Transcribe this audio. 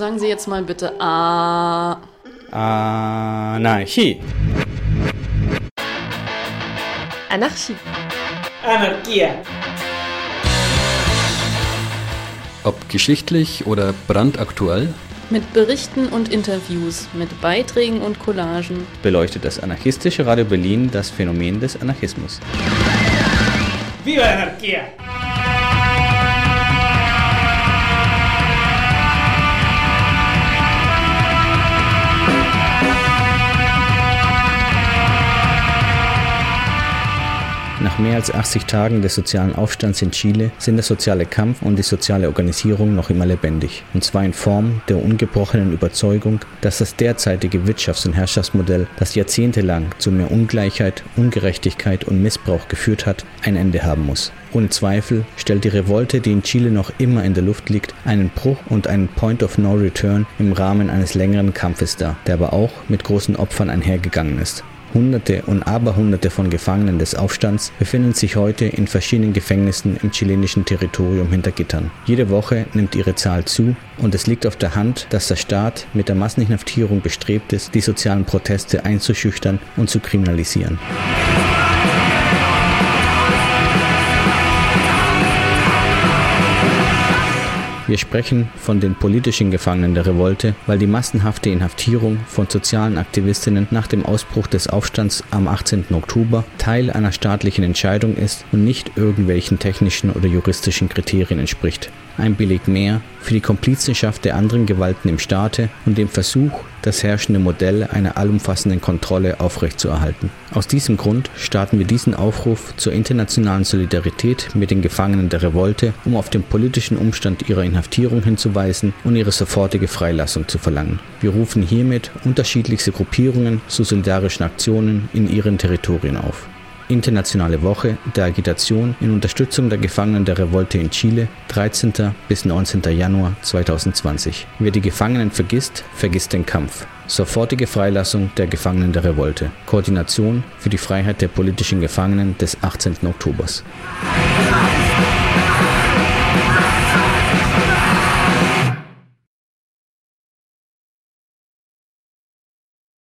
Sagen Sie jetzt mal bitte A. Anarchie. Anarchie. Anarchia. Ob geschichtlich oder brandaktuell, Mit Berichten und Interviews, mit Beiträgen und Collagen. beleuchtet das anarchistische Radio Berlin das Phänomen des Anarchismus. Viva la Nach mehr als 80 Tagen des sozialen Aufstands in Chile sind der soziale Kampf und die soziale Organisierung noch immer lebendig. Und zwar in Form der ungebrochenen Überzeugung, dass das derzeitige Wirtschafts- und Herrschaftsmodell, das jahrzehntelang zu mehr Ungleichheit, Ungerechtigkeit und Missbrauch geführt hat, ein Ende haben muss. Ohne Zweifel stellt die Revolte, die in Chile noch immer in der Luft liegt, einen Bruch und einen Point of No Return im Rahmen eines längeren Kampfes dar, der aber auch mit großen Opfern einhergegangen ist. Hunderte und Aberhunderte von Gefangenen des Aufstands befinden sich heute in verschiedenen Gefängnissen im chilenischen Territorium hinter Gittern. Jede Woche nimmt ihre Zahl zu und es liegt auf der Hand, dass der Staat mit der Masseninhaftierung bestrebt ist, die sozialen Proteste einzuschüchtern und zu kriminalisieren. Wir sprechen von den politischen Gefangenen der Revolte, weil die massenhafte Inhaftierung von sozialen Aktivistinnen nach dem Ausbruch des Aufstands am 18. Oktober Teil einer staatlichen Entscheidung ist und nicht irgendwelchen technischen oder juristischen Kriterien entspricht. Ein Beleg mehr für die Komplizenschaft der anderen Gewalten im Staate und dem Versuch, das herrschende Modell einer allumfassenden Kontrolle aufrechtzuerhalten. Aus diesem Grund starten wir diesen Aufruf zur internationalen Solidarität mit den Gefangenen der Revolte, um auf den politischen Umstand ihrer Inhaftierung hinzuweisen und ihre sofortige Freilassung zu verlangen. Wir rufen hiermit unterschiedlichste Gruppierungen zu solidarischen Aktionen in ihren Territorien auf. Internationale Woche der Agitation in Unterstützung der Gefangenen der Revolte in Chile, 13. bis 19. Januar 2020. Wer die Gefangenen vergisst, vergisst den Kampf. Sofortige Freilassung der Gefangenen der Revolte. Koordination für die Freiheit der politischen Gefangenen des 18. Oktobers.